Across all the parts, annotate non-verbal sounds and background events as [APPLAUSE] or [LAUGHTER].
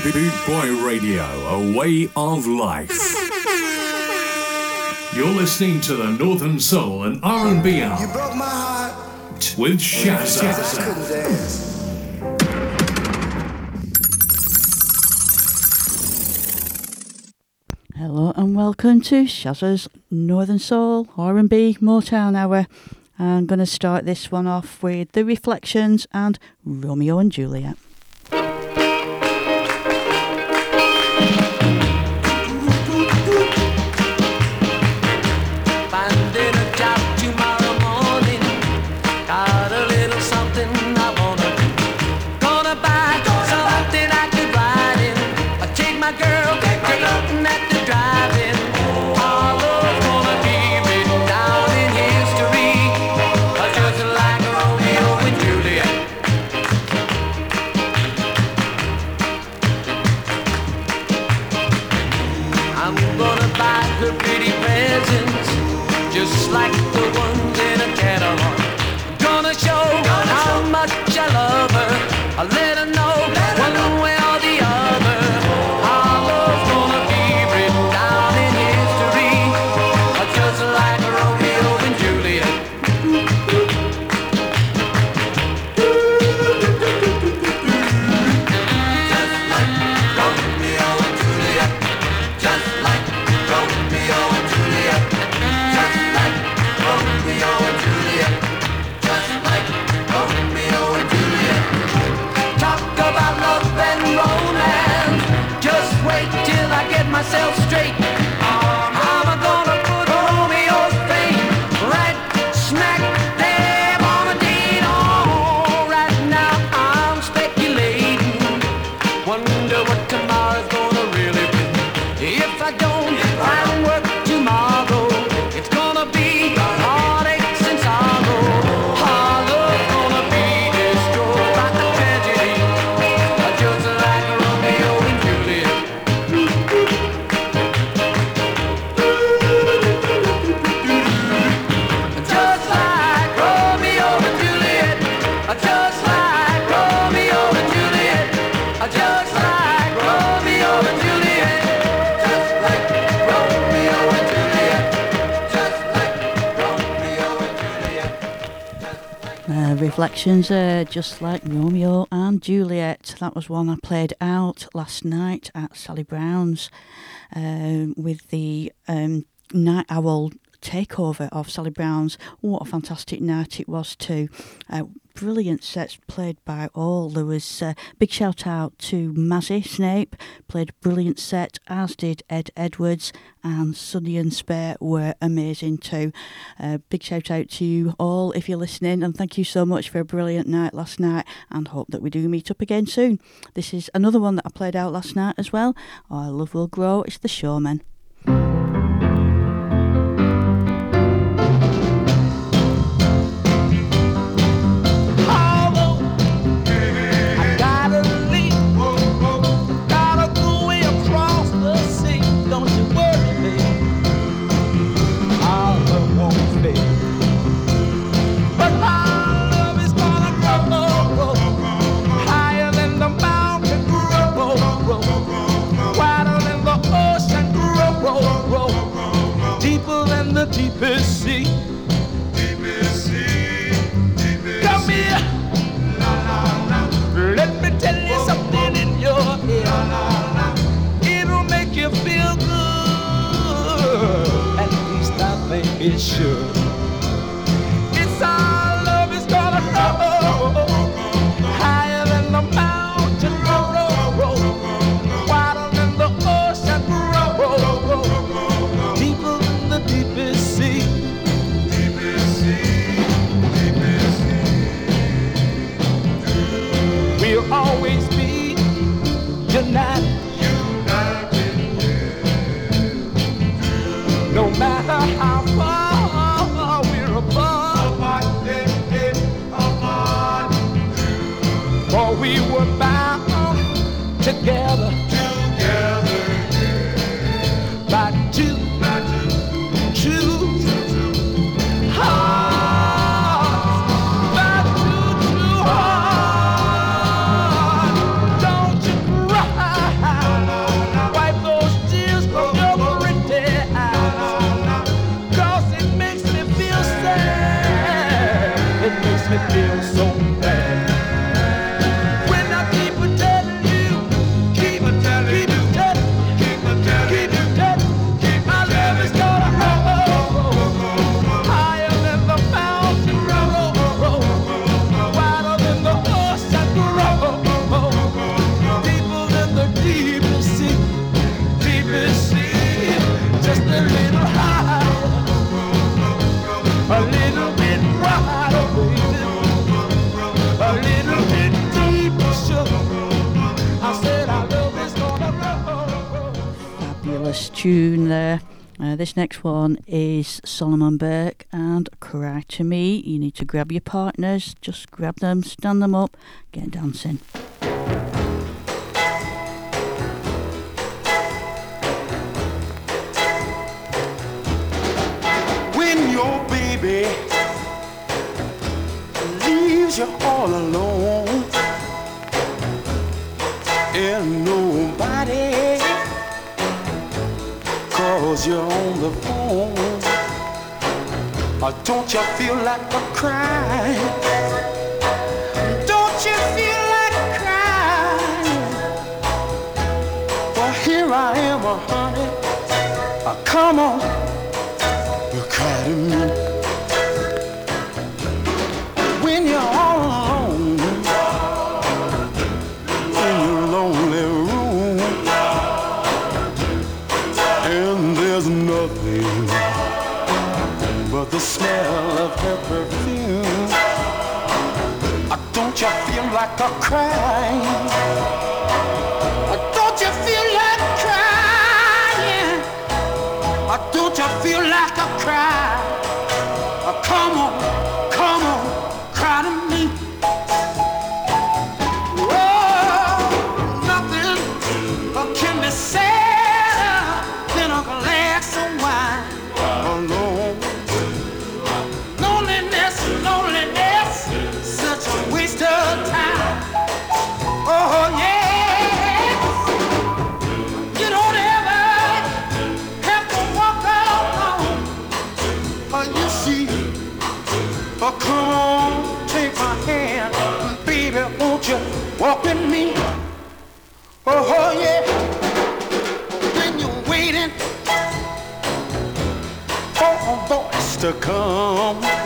Boot Boy Radio, a way of life. You're listening to the Northern Soul and R&B hour You broke my heart. with Shazza. I couldn't dance. Hello and welcome to Shazza's Northern Soul R&B Motown Hour. I'm going to start this one off with The Reflections and Romeo and Juliet. Get myself straight. Reflections, uh, just like Romeo and Juliet. That was one I played out last night at Sally Brown's um, with the um, Night Owl takeover of Sally Brown's. What a fantastic night it was, too. Uh, brilliant sets played by all. There was uh, big shout out to Mazzy Snape, played a brilliant set, as did Ed Edwards, and Sunny and Spare were amazing too. Uh, big shout out to you all if you're listening, and thank you so much for a brilliant night last night, and hope that we do meet up again soon. This is another one that I played out last night as well. Our love will grow. It's the Showmen. tune there. Uh, this next one is Solomon Burke and Cry to Me. You need to grab your partners, just grab them, stand them up, get dancing. When your baby leaves you all alone and nobody cause you're on the phone. Or don't you feel like a crime? Don't you feel like a crime? Well, here I am, honey. Come on. the smell of her perfume. Don't you feel like a crime? to come.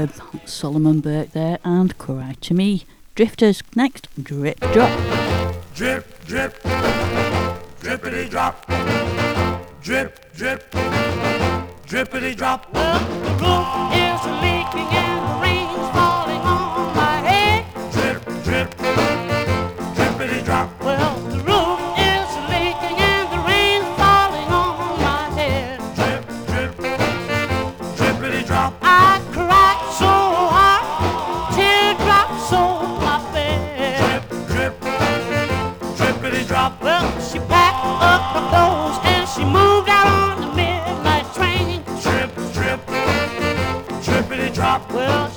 Herb, Solomon Burke there, and Cry to Me. Drifters next, drip drop. Drip, drip, drippity drop. Drip, drip, drippity drop. The roof is leaking the rain. Well,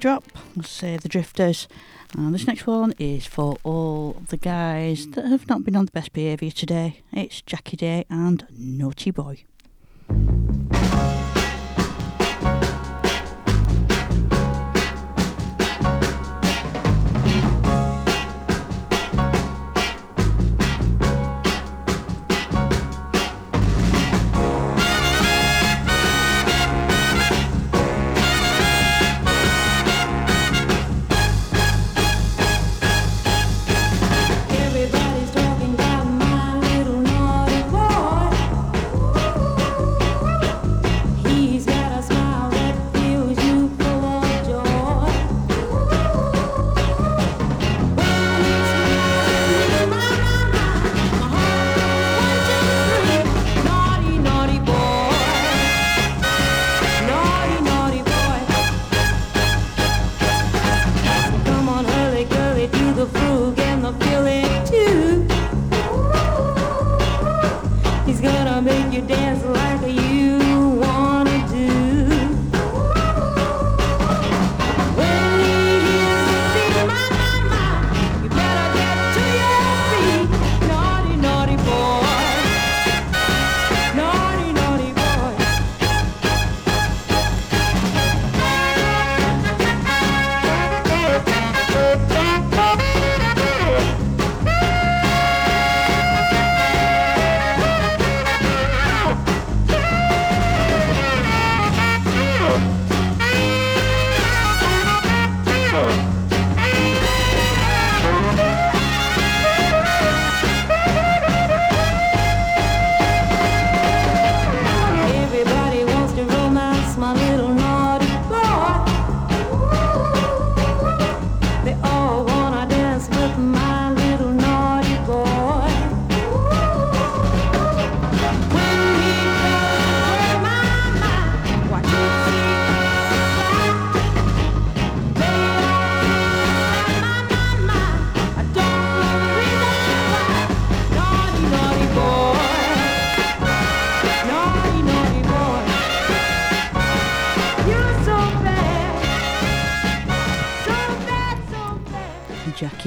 drop. Say the drifters. And this next one is for all the guys that have not been on the best behaviour today. It's Jackie Day and Naughty Boy.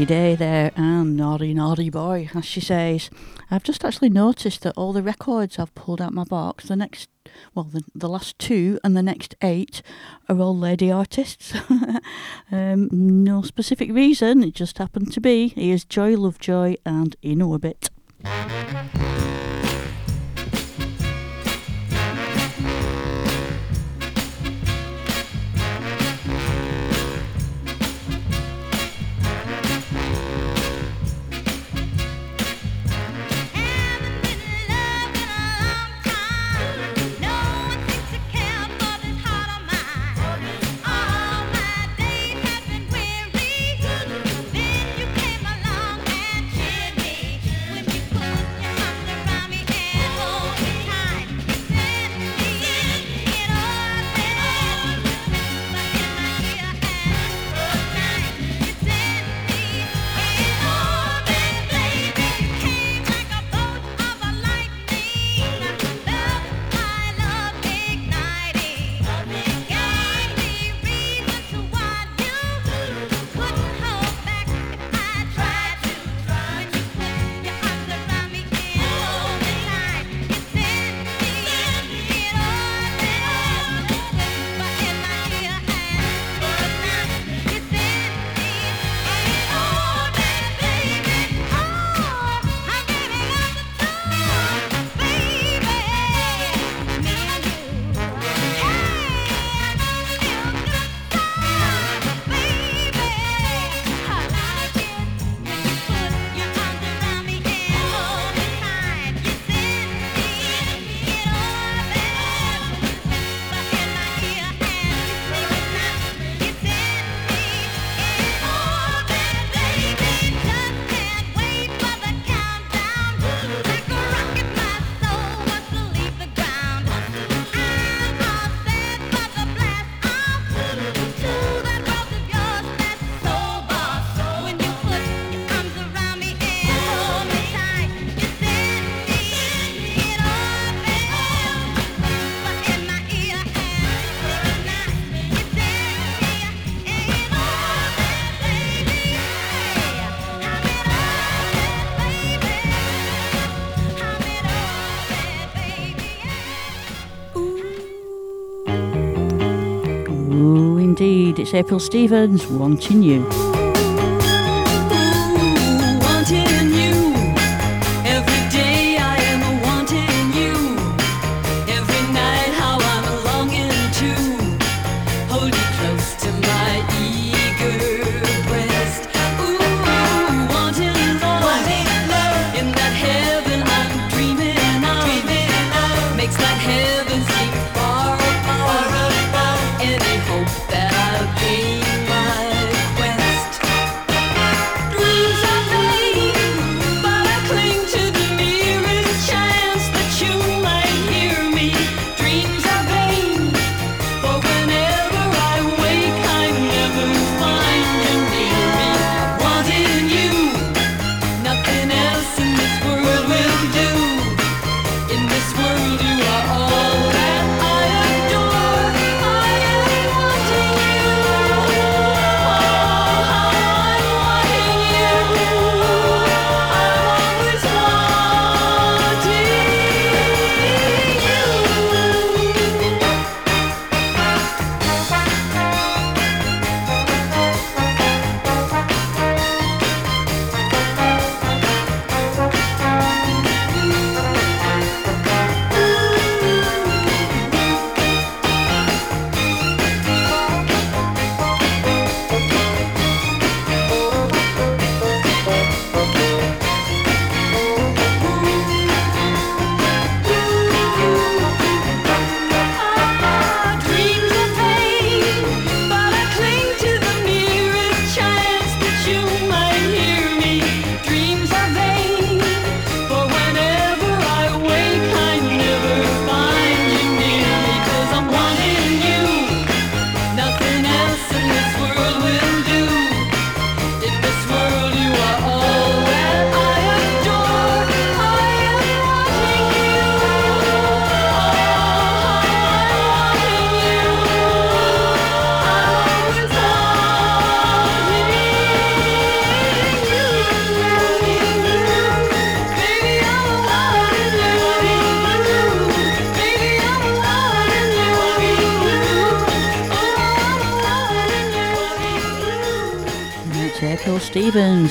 Jackie Day there and Naughty Naughty Boy, as she says. I've just actually noticed that all the records I've pulled out my box, the next, well, the, the last two and the next eight are all lady artists. [LAUGHS] um, no specific reason, it just happened to be. Here's Joy Lovejoy and In Orbit. It's April Stevens, wanting you.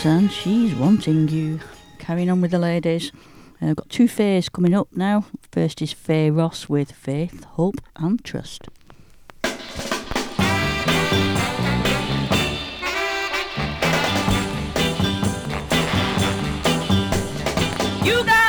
And she's wanting you. Carrying on with the ladies. I've got two fairs coming up now. First is Faye Ross with Faith, Hope and Trust. You got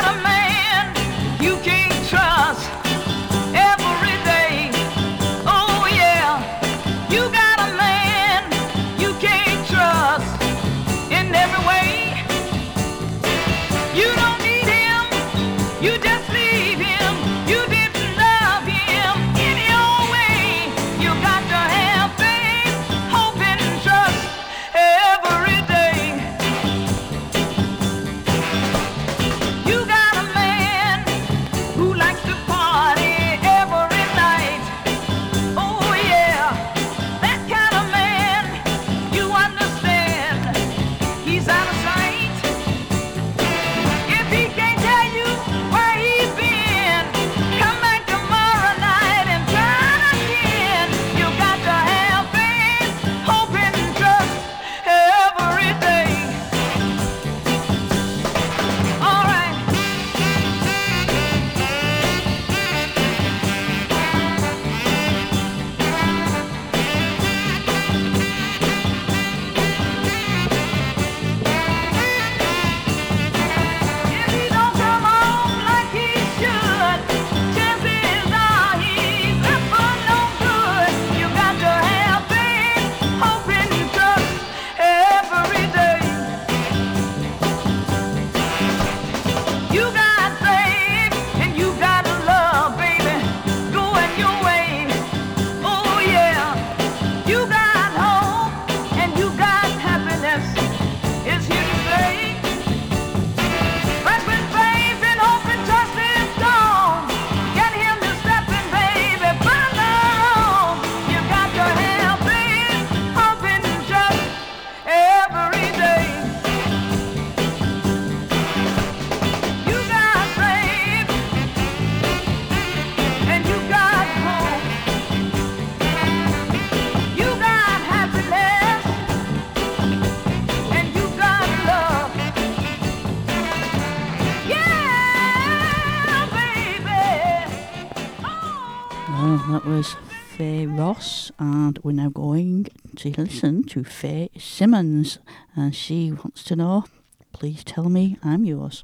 to listen to Faye Simmons, and she wants to know please tell me I'm yours.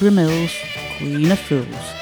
Barbara Mills, Queen of Fools.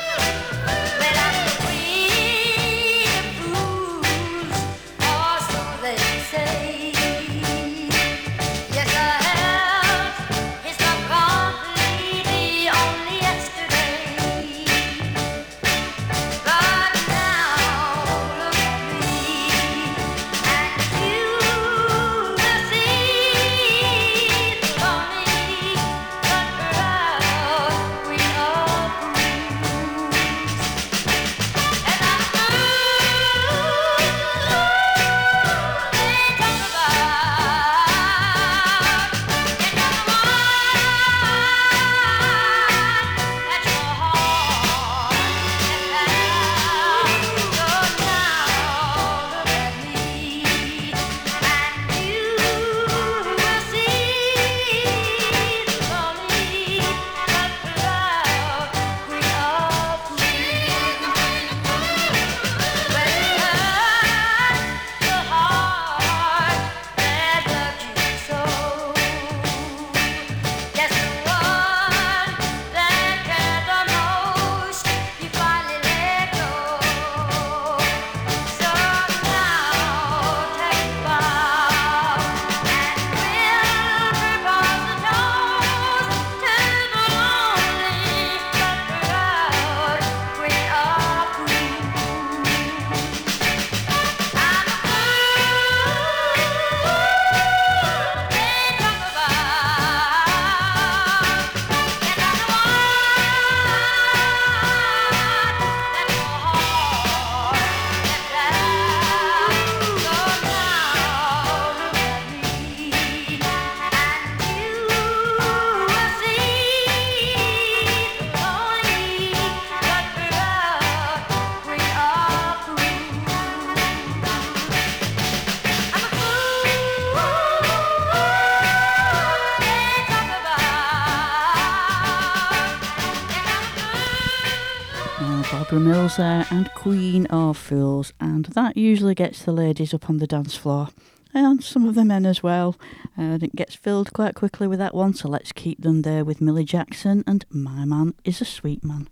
Queen of Fools, and that usually gets the ladies up on the dance floor and some of the men as well. And it gets filled quite quickly with that one, so let's keep them there with Millie Jackson and My Man is a Sweet Man.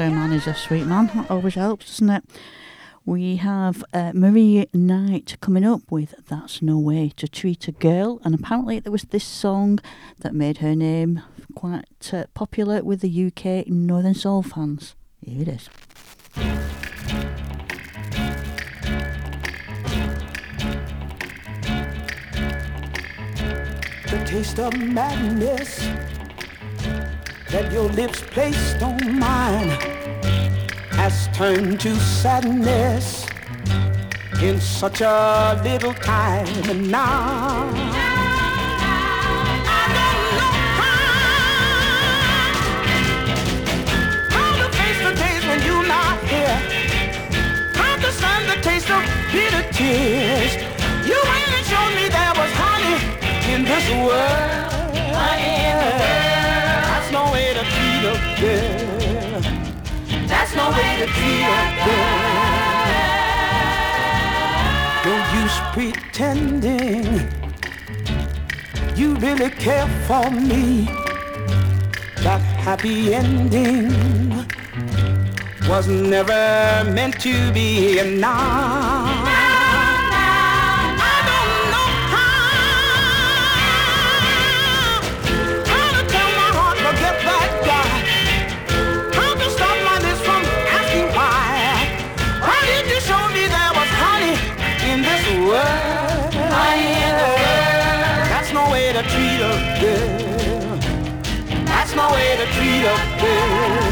I'm man is a sweet man. That always helps, doesn't it? We have uh, Marie Knight coming up with That's No Way to Treat a Girl, and apparently there was this song that made her name quite uh, popular with the UK Northern Soul fans. Here it is. the taste of madness that your lips placed on mine has turned to sadness in such a little time. And now I don't know how, how to face the days when you're not here. How to stand the taste of bitter tears. You ain't showed me there was honey in this world. That's no girl. That's no way to treat a girl. Don't use pretending you really care for me. That happy ending was never meant to be, and now. Way to treat a girl.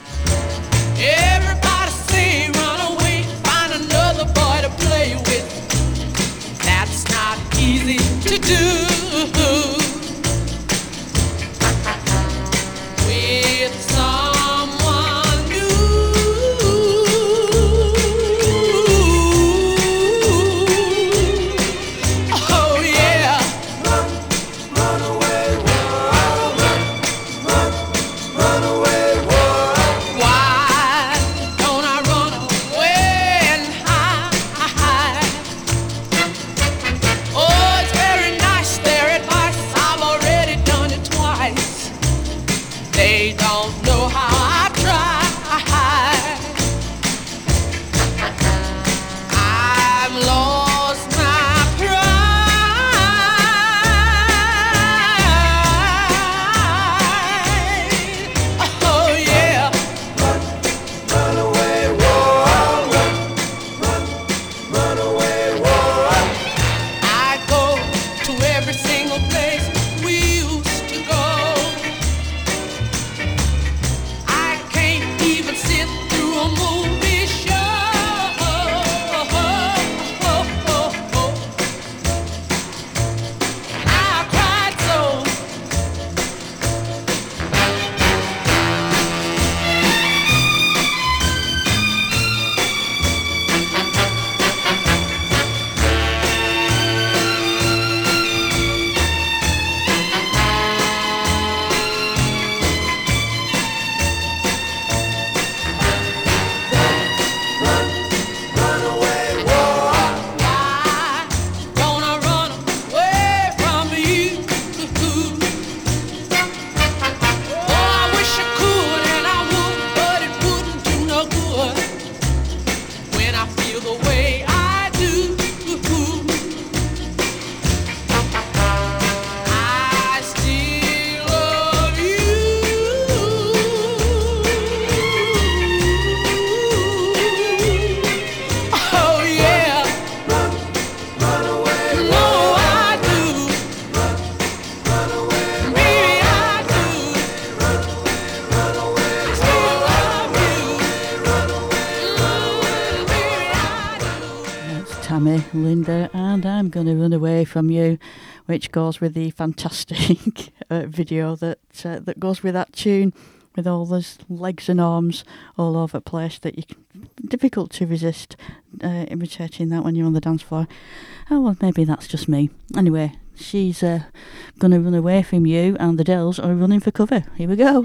to do. from you, which goes with the fantastic [LAUGHS] uh, video that uh, that goes with that tune, with all those legs and arms all over the place that you can, difficult to resist uh, imitating that when you're on the dance floor. Oh well, maybe that's just me. Anyway, she's uh, going to run away from you, and the Dells are running for cover. Here we go.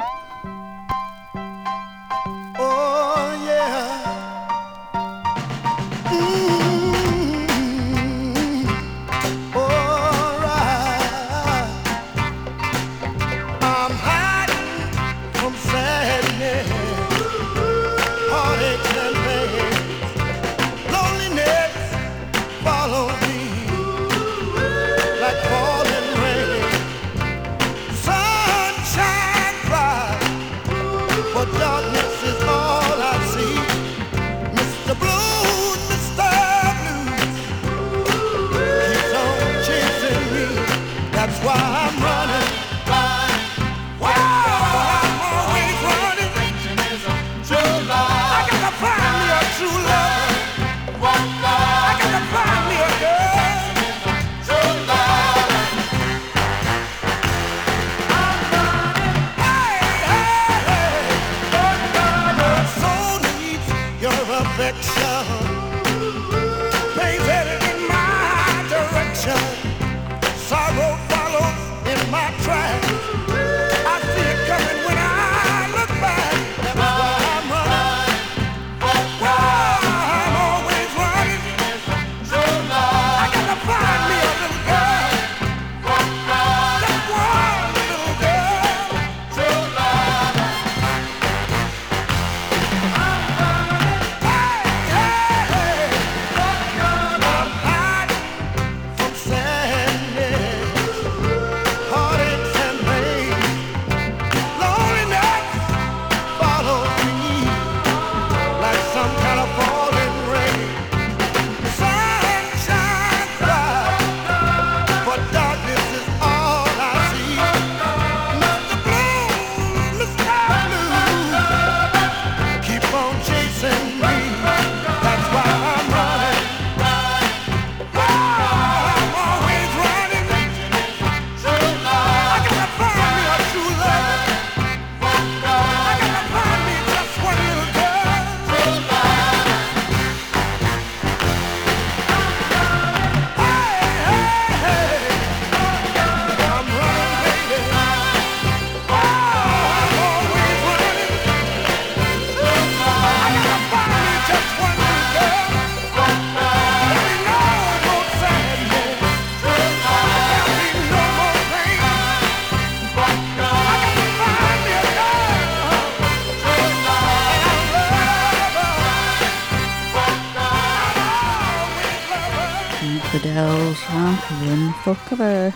Run for Cover.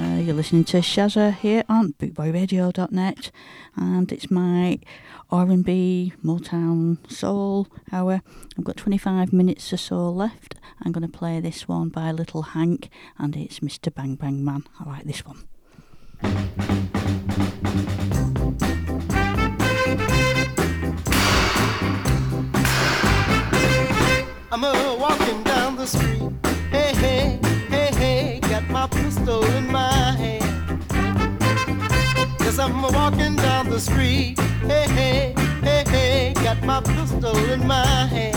Uh, you're listening to Shazza here on bootboyradio.net and it's my R&B, Motown, Soul hour. I've got 25 minutes or so left. I'm going to play this one by Little Hank and it's Mr. Bang Bang Man. I like this one. I'm a walking down the street. Hey, hey, my pistol in my hand. Yes, I'm walking down the street. Hey, hey, hey, hey, got my pistol in my hand.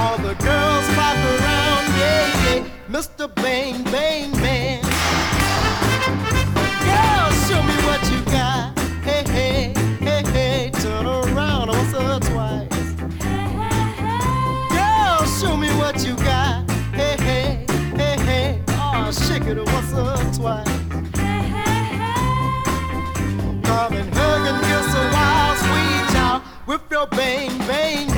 All the girls flock around, yeah, yeah, Mr. Bang Bang Man. With your bang bang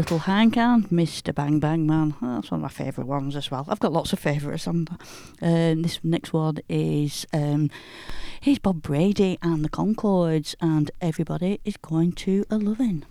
Little Hank and Mr. Bang Bang Man. Oh, that's one of my favourite ones as well. I've got lots of favourites. And uh, this next one is um, here's Bob Brady and the Concords, and everybody is going to a Love-In.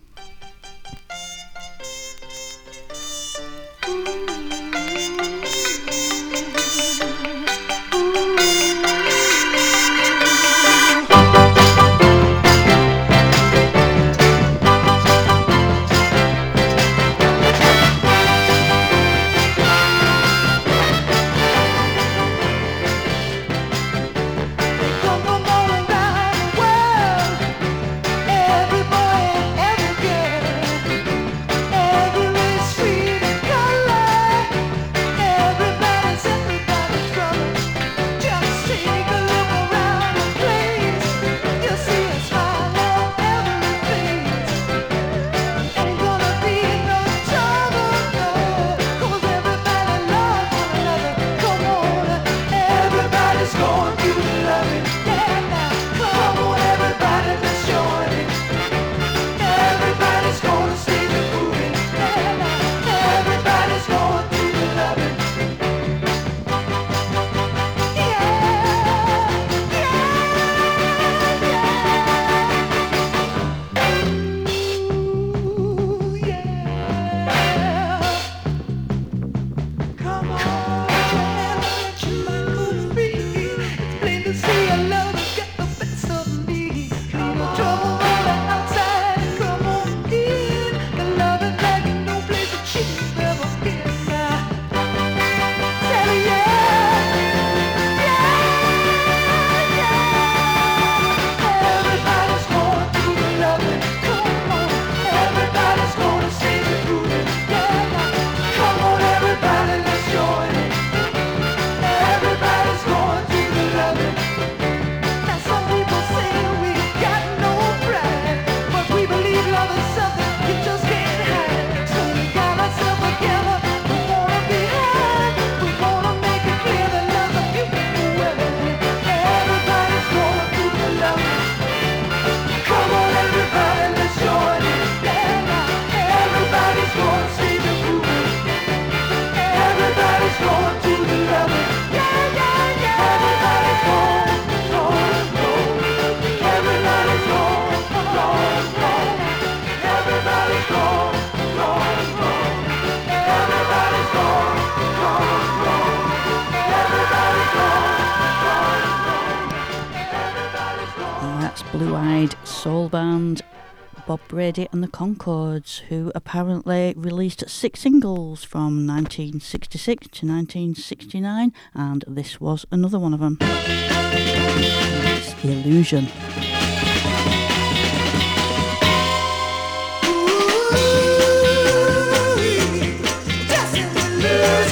blue eyed soul band Bob Brady and the Concords, who apparently released six singles from 1966 to 1969, and this was another one of them. It's Illusion. Ooh,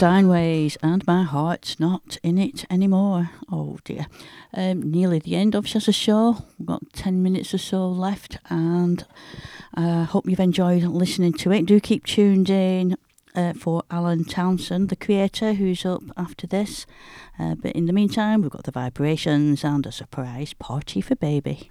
Steinways and My Heart's Not In It Anymore. Oh dear. Um, nearly the end of Shazza Show. We've got 10 minutes or so left and I uh, hope you've enjoyed listening to it. Do keep tuned in uh, for Alan Townsend, the creator, who's up after this. Uh, but in the meantime, we've got the vibrations and a surprise party for baby.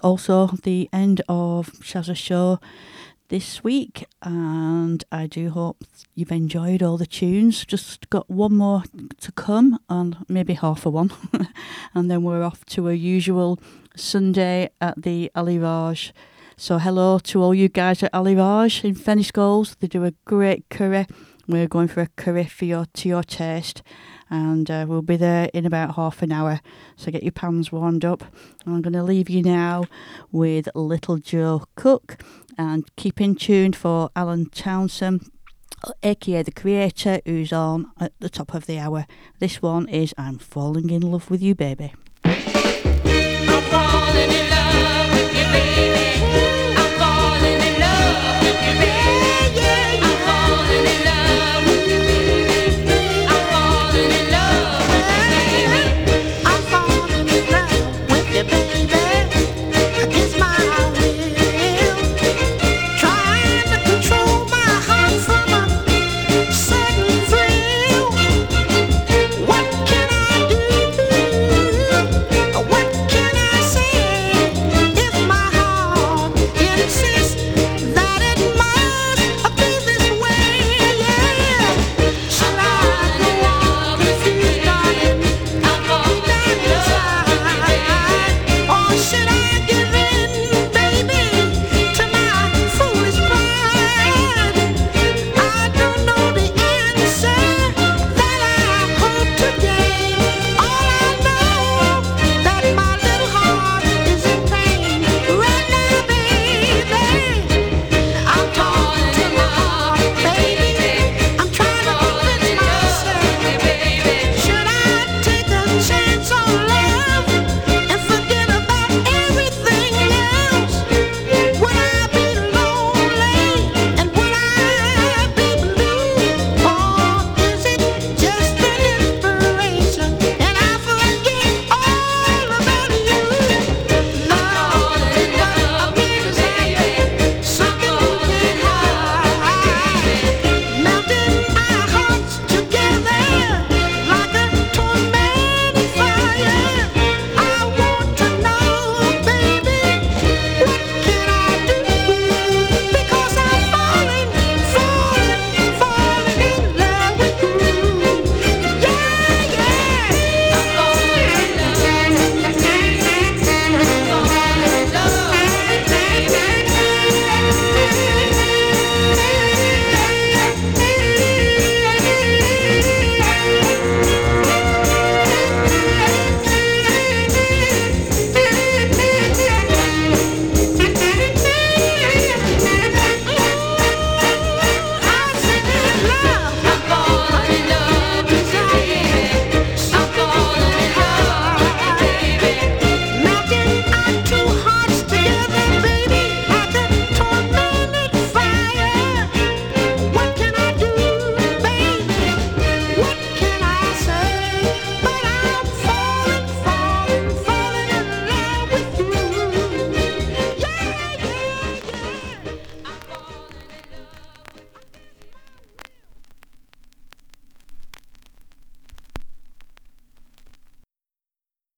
also the end of Shazza Show this week, and I do hope you've enjoyed all the tunes. Just got one more to come, and maybe half a one, [LAUGHS] and then we're off to a usual Sunday at the Alivage. So, hello to all you guys at Alivage in Fenny Goals, They do a great curry. We're going for a curry for your to your taste, and uh, we'll be there in about half an hour. So get your pans warmed up. I'm going to leave you now with Little Joe Cook, and keep in tune for Alan Townsend, aka the creator, who's on at the top of the hour. This one is "I'm Falling in Love with You, Baby." I'm falling in love